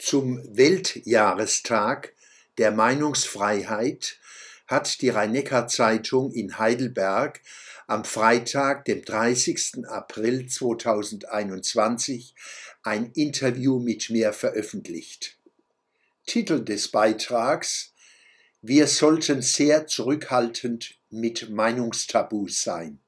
Zum Weltjahrestag der Meinungsfreiheit hat die Rhein-Neckar-Zeitung in Heidelberg am Freitag, dem 30. April 2021, ein Interview mit mir veröffentlicht. Titel des Beitrags Wir sollten sehr zurückhaltend mit Meinungstabus sein.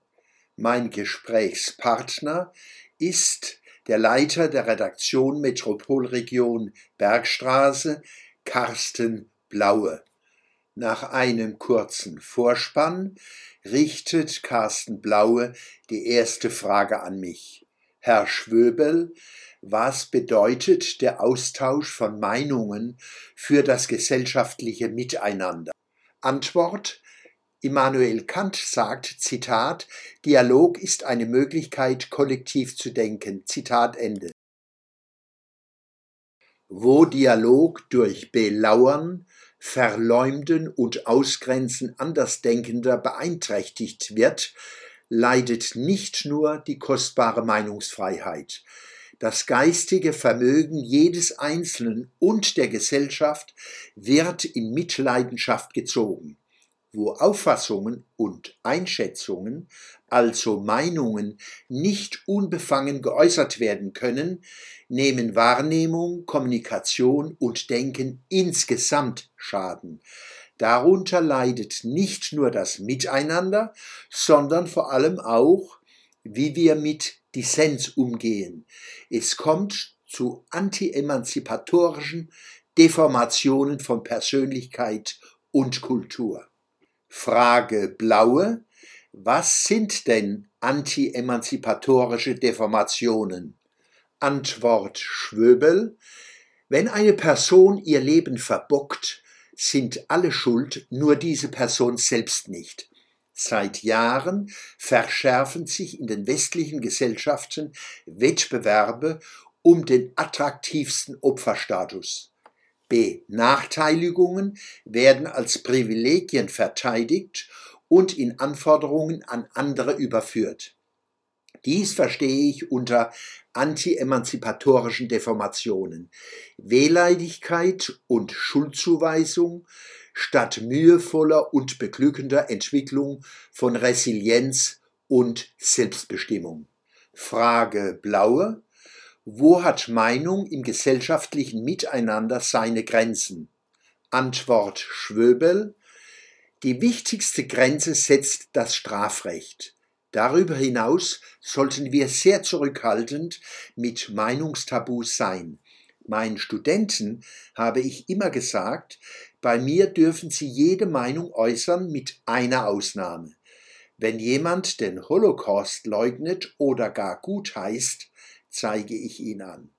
Mein Gesprächspartner ist der Leiter der Redaktion Metropolregion Bergstraße, Carsten Blaue. Nach einem kurzen Vorspann richtet Carsten Blaue die erste Frage an mich. Herr Schwöbel, was bedeutet der Austausch von Meinungen für das gesellschaftliche Miteinander? Antwort Immanuel Kant sagt, Zitat, Dialog ist eine Möglichkeit, kollektiv zu denken. Zitat Ende. Wo Dialog durch Belauern, Verleumden und Ausgrenzen Andersdenkender beeinträchtigt wird, leidet nicht nur die kostbare Meinungsfreiheit. Das geistige Vermögen jedes Einzelnen und der Gesellschaft wird in Mitleidenschaft gezogen wo Auffassungen und Einschätzungen, also Meinungen, nicht unbefangen geäußert werden können, nehmen Wahrnehmung, Kommunikation und Denken insgesamt Schaden. Darunter leidet nicht nur das Miteinander, sondern vor allem auch, wie wir mit Dissens umgehen. Es kommt zu anti-emanzipatorischen Deformationen von Persönlichkeit und Kultur. Frage Blaue. Was sind denn anti-emanzipatorische Deformationen? Antwort Schwöbel. Wenn eine Person ihr Leben verbockt, sind alle schuld, nur diese Person selbst nicht. Seit Jahren verschärfen sich in den westlichen Gesellschaften Wettbewerbe um den attraktivsten Opferstatus. Benachteiligungen werden als Privilegien verteidigt und in Anforderungen an andere überführt. Dies verstehe ich unter anti-emanzipatorischen Deformationen, Wehleidigkeit und Schuldzuweisung statt mühevoller und beglückender Entwicklung von Resilienz und Selbstbestimmung. Frage Blaue wo hat Meinung im gesellschaftlichen Miteinander seine Grenzen? Antwort Schwöbel. Die wichtigste Grenze setzt das Strafrecht. Darüber hinaus sollten wir sehr zurückhaltend mit Meinungstabus sein. Meinen Studenten habe ich immer gesagt, bei mir dürfen sie jede Meinung äußern mit einer Ausnahme. Wenn jemand den Holocaust leugnet oder gar gut heißt, zeige ich ihn an.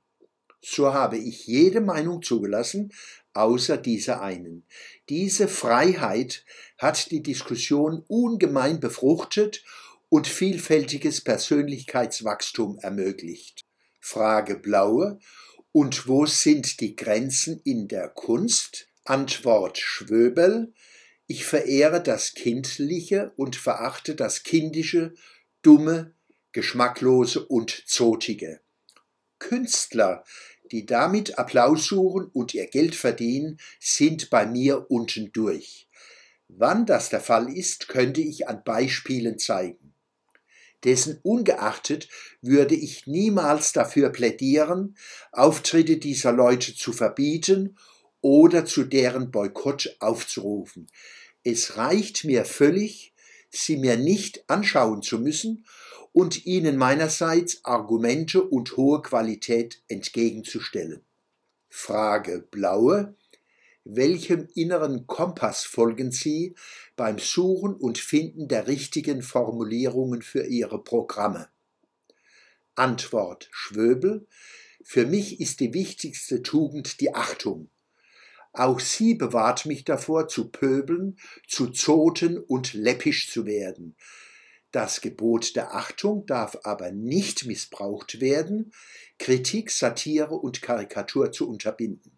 So habe ich jede Meinung zugelassen, außer dieser einen. Diese Freiheit hat die Diskussion ungemein befruchtet und vielfältiges Persönlichkeitswachstum ermöglicht. Frage Blaue. Und wo sind die Grenzen in der Kunst? Antwort Schwöbel. Ich verehre das Kindliche und verachte das Kindische, Dumme, Geschmacklose und Zotige. Künstler, die damit Applaus suchen und ihr Geld verdienen, sind bei mir unten durch. Wann das der Fall ist, könnte ich an Beispielen zeigen. Dessen ungeachtet würde ich niemals dafür plädieren, Auftritte dieser Leute zu verbieten oder zu deren Boykott aufzurufen. Es reicht mir völlig, sie mir nicht anschauen zu müssen und ihnen meinerseits Argumente und hohe Qualität entgegenzustellen. Frage Blaue. Welchem inneren Kompass folgen Sie beim Suchen und Finden der richtigen Formulierungen für Ihre Programme? Antwort Schwöbel. Für mich ist die wichtigste Tugend die Achtung. Auch sie bewahrt mich davor, zu pöbeln, zu zoten und läppisch zu werden. Das Gebot der Achtung darf aber nicht missbraucht werden, Kritik, Satire und Karikatur zu unterbinden.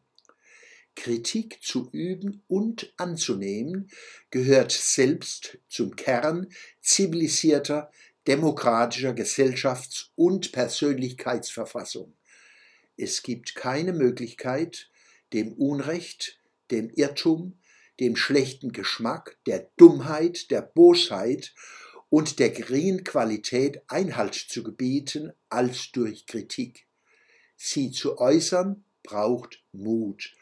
Kritik zu üben und anzunehmen gehört selbst zum Kern zivilisierter, demokratischer Gesellschafts- und Persönlichkeitsverfassung. Es gibt keine Möglichkeit, dem Unrecht, dem Irrtum, dem schlechten Geschmack, der Dummheit, der Bosheit und der geringen Qualität Einhalt zu gebieten als durch Kritik. Sie zu äußern braucht Mut.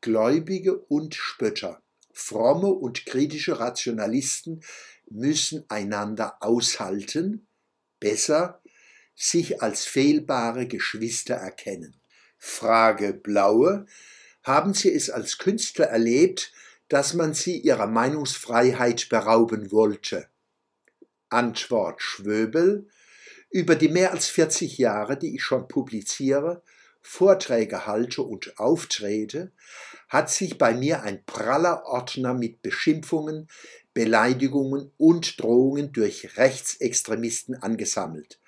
Gläubige und Spötter, fromme und kritische Rationalisten müssen einander aushalten, besser sich als fehlbare Geschwister erkennen. Frage Blaue. Haben Sie es als Künstler erlebt, dass man Sie Ihrer Meinungsfreiheit berauben wollte? Antwort Schwöbel. Über die mehr als 40 Jahre, die ich schon publiziere, Vorträge halte und auftrete, hat sich bei mir ein praller Ordner mit Beschimpfungen, Beleidigungen und Drohungen durch Rechtsextremisten angesammelt,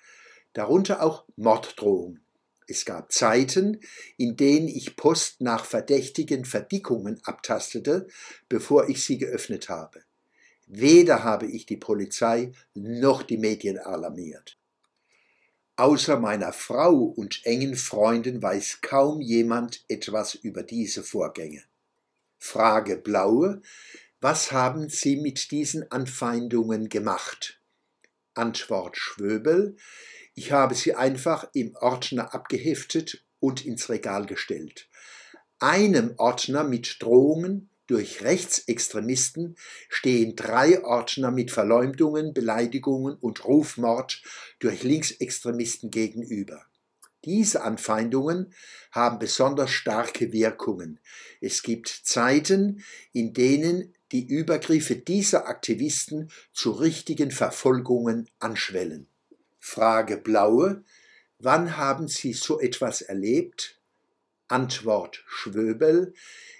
darunter auch Morddrohungen. Es gab Zeiten, in denen ich Post nach verdächtigen Verdickungen abtastete, bevor ich sie geöffnet habe. Weder habe ich die Polizei noch die Medien alarmiert. Außer meiner Frau und engen Freunden weiß kaum jemand etwas über diese Vorgänge. Frage Blaue. Was haben Sie mit diesen Anfeindungen gemacht? Antwort Schwöbel. Ich habe sie einfach im Ordner abgeheftet und ins Regal gestellt. Einem Ordner mit Drohungen durch Rechtsextremisten stehen drei Ordner mit Verleumdungen, Beleidigungen und Rufmord durch Linksextremisten gegenüber. Diese Anfeindungen haben besonders starke Wirkungen. Es gibt Zeiten, in denen die Übergriffe dieser Aktivisten zu richtigen Verfolgungen anschwellen. Frage Blaue. Wann haben Sie so etwas erlebt? Antwort Schwöbel.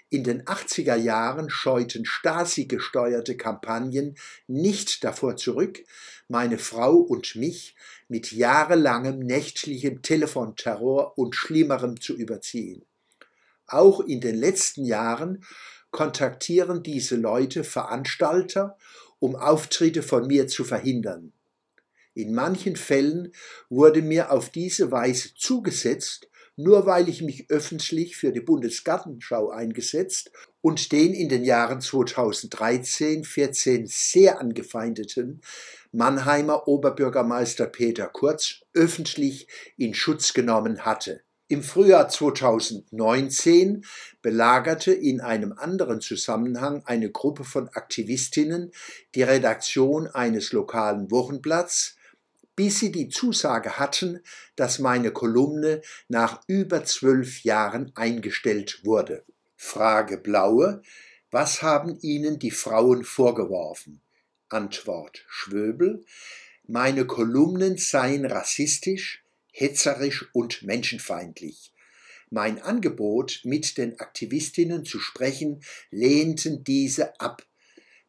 In den 80er Jahren scheuten Stasi-gesteuerte Kampagnen nicht davor zurück, meine Frau und mich mit jahrelangem nächtlichem Telefonterror und Schlimmerem zu überziehen. Auch in den letzten Jahren kontaktieren diese Leute Veranstalter, um Auftritte von mir zu verhindern. In manchen Fällen wurde mir auf diese Weise zugesetzt, nur weil ich mich öffentlich für die Bundesgartenschau eingesetzt und den in den Jahren 2013-14 sehr angefeindeten Mannheimer Oberbürgermeister Peter Kurz öffentlich in Schutz genommen hatte. Im Frühjahr 2019 belagerte in einem anderen Zusammenhang eine Gruppe von Aktivistinnen die Redaktion eines lokalen Wochenblatts, bis sie die Zusage hatten, dass meine Kolumne nach über zwölf Jahren eingestellt wurde. Frage Blaue. Was haben Ihnen die Frauen vorgeworfen? Antwort Schwöbel. Meine Kolumnen seien rassistisch, hetzerisch und menschenfeindlich. Mein Angebot, mit den Aktivistinnen zu sprechen, lehnten diese ab.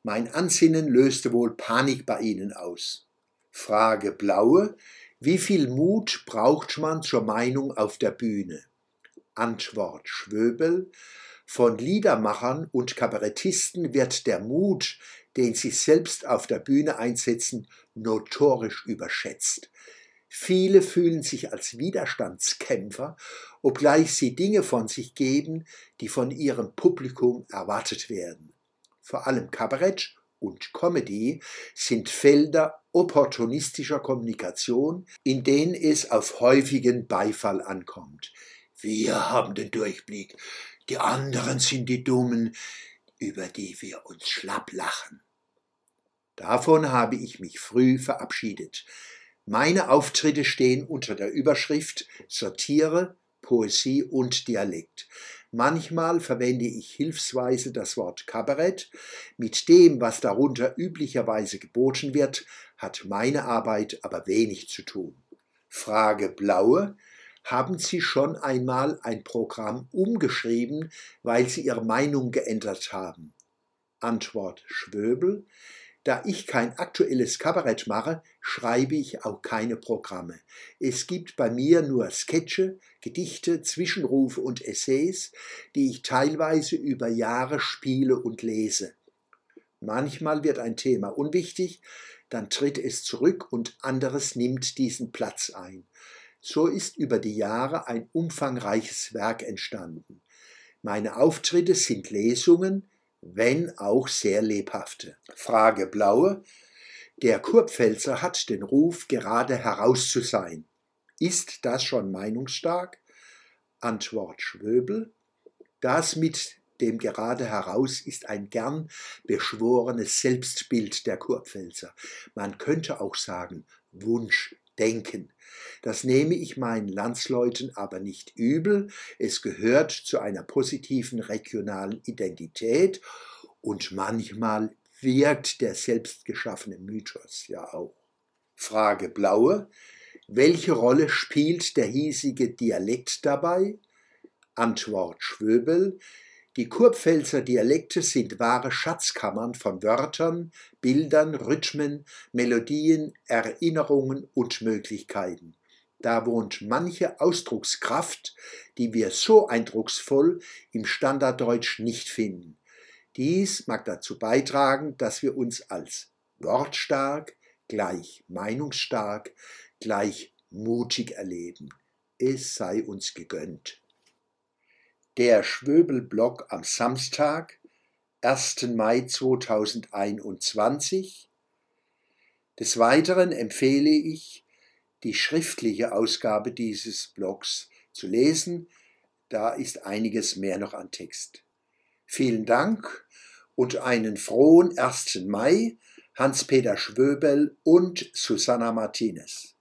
Mein Ansinnen löste wohl Panik bei ihnen aus. Frage Blaue. Wie viel Mut braucht man zur Meinung auf der Bühne? Antwort Schwöbel. Von Liedermachern und Kabarettisten wird der Mut, den sie selbst auf der Bühne einsetzen, notorisch überschätzt. Viele fühlen sich als Widerstandskämpfer, obgleich sie Dinge von sich geben, die von ihrem Publikum erwartet werden. Vor allem Kabarett und Comedy sind Felder opportunistischer Kommunikation, in denen es auf häufigen Beifall ankommt. Wir haben den Durchblick, die anderen sind die Dummen, über die wir uns schlapp lachen. Davon habe ich mich früh verabschiedet. Meine Auftritte stehen unter der Überschrift Satire, Poesie und Dialekt. Manchmal verwende ich hilfsweise das Wort Kabarett. Mit dem, was darunter üblicherweise geboten wird, hat meine Arbeit aber wenig zu tun. Frage Blaue. Haben Sie schon einmal ein Programm umgeschrieben, weil Sie Ihre Meinung geändert haben? Antwort Schwöbel. Da ich kein aktuelles Kabarett mache, schreibe ich auch keine Programme. Es gibt bei mir nur Sketche, Gedichte, Zwischenrufe und Essays, die ich teilweise über Jahre spiele und lese. Manchmal wird ein Thema unwichtig, dann tritt es zurück und anderes nimmt diesen Platz ein. So ist über die Jahre ein umfangreiches Werk entstanden. Meine Auftritte sind Lesungen, wenn auch sehr lebhafte. Frage Blaue. Der Kurpfälzer hat den Ruf, gerade heraus zu sein. Ist das schon meinungsstark? Antwort Schwöbel. Das mit dem gerade heraus ist ein gern beschworenes Selbstbild der Kurpfälzer. Man könnte auch sagen Wunschdenken. Das nehme ich meinen Landsleuten aber nicht übel. Es gehört zu einer positiven regionalen Identität und manchmal wirkt der selbstgeschaffene Mythos ja auch. Frage Blaue. Welche Rolle spielt der hiesige Dialekt dabei? Antwort Schwöbel. Die Kurpfälzer Dialekte sind wahre Schatzkammern von Wörtern, Bildern, Rhythmen, Melodien, Erinnerungen und Möglichkeiten. Da wohnt manche Ausdruckskraft, die wir so eindrucksvoll im Standarddeutsch nicht finden. Dies mag dazu beitragen, dass wir uns als wortstark, gleich meinungsstark, gleich mutig erleben. Es sei uns gegönnt. Der Schwöbelblock am Samstag, 1. Mai 2021. Des Weiteren empfehle ich, die schriftliche Ausgabe dieses Blogs zu lesen. Da ist einiges mehr noch an Text. Vielen Dank und einen frohen 1. Mai, Hans-Peter Schwöbel und Susanna Martinez.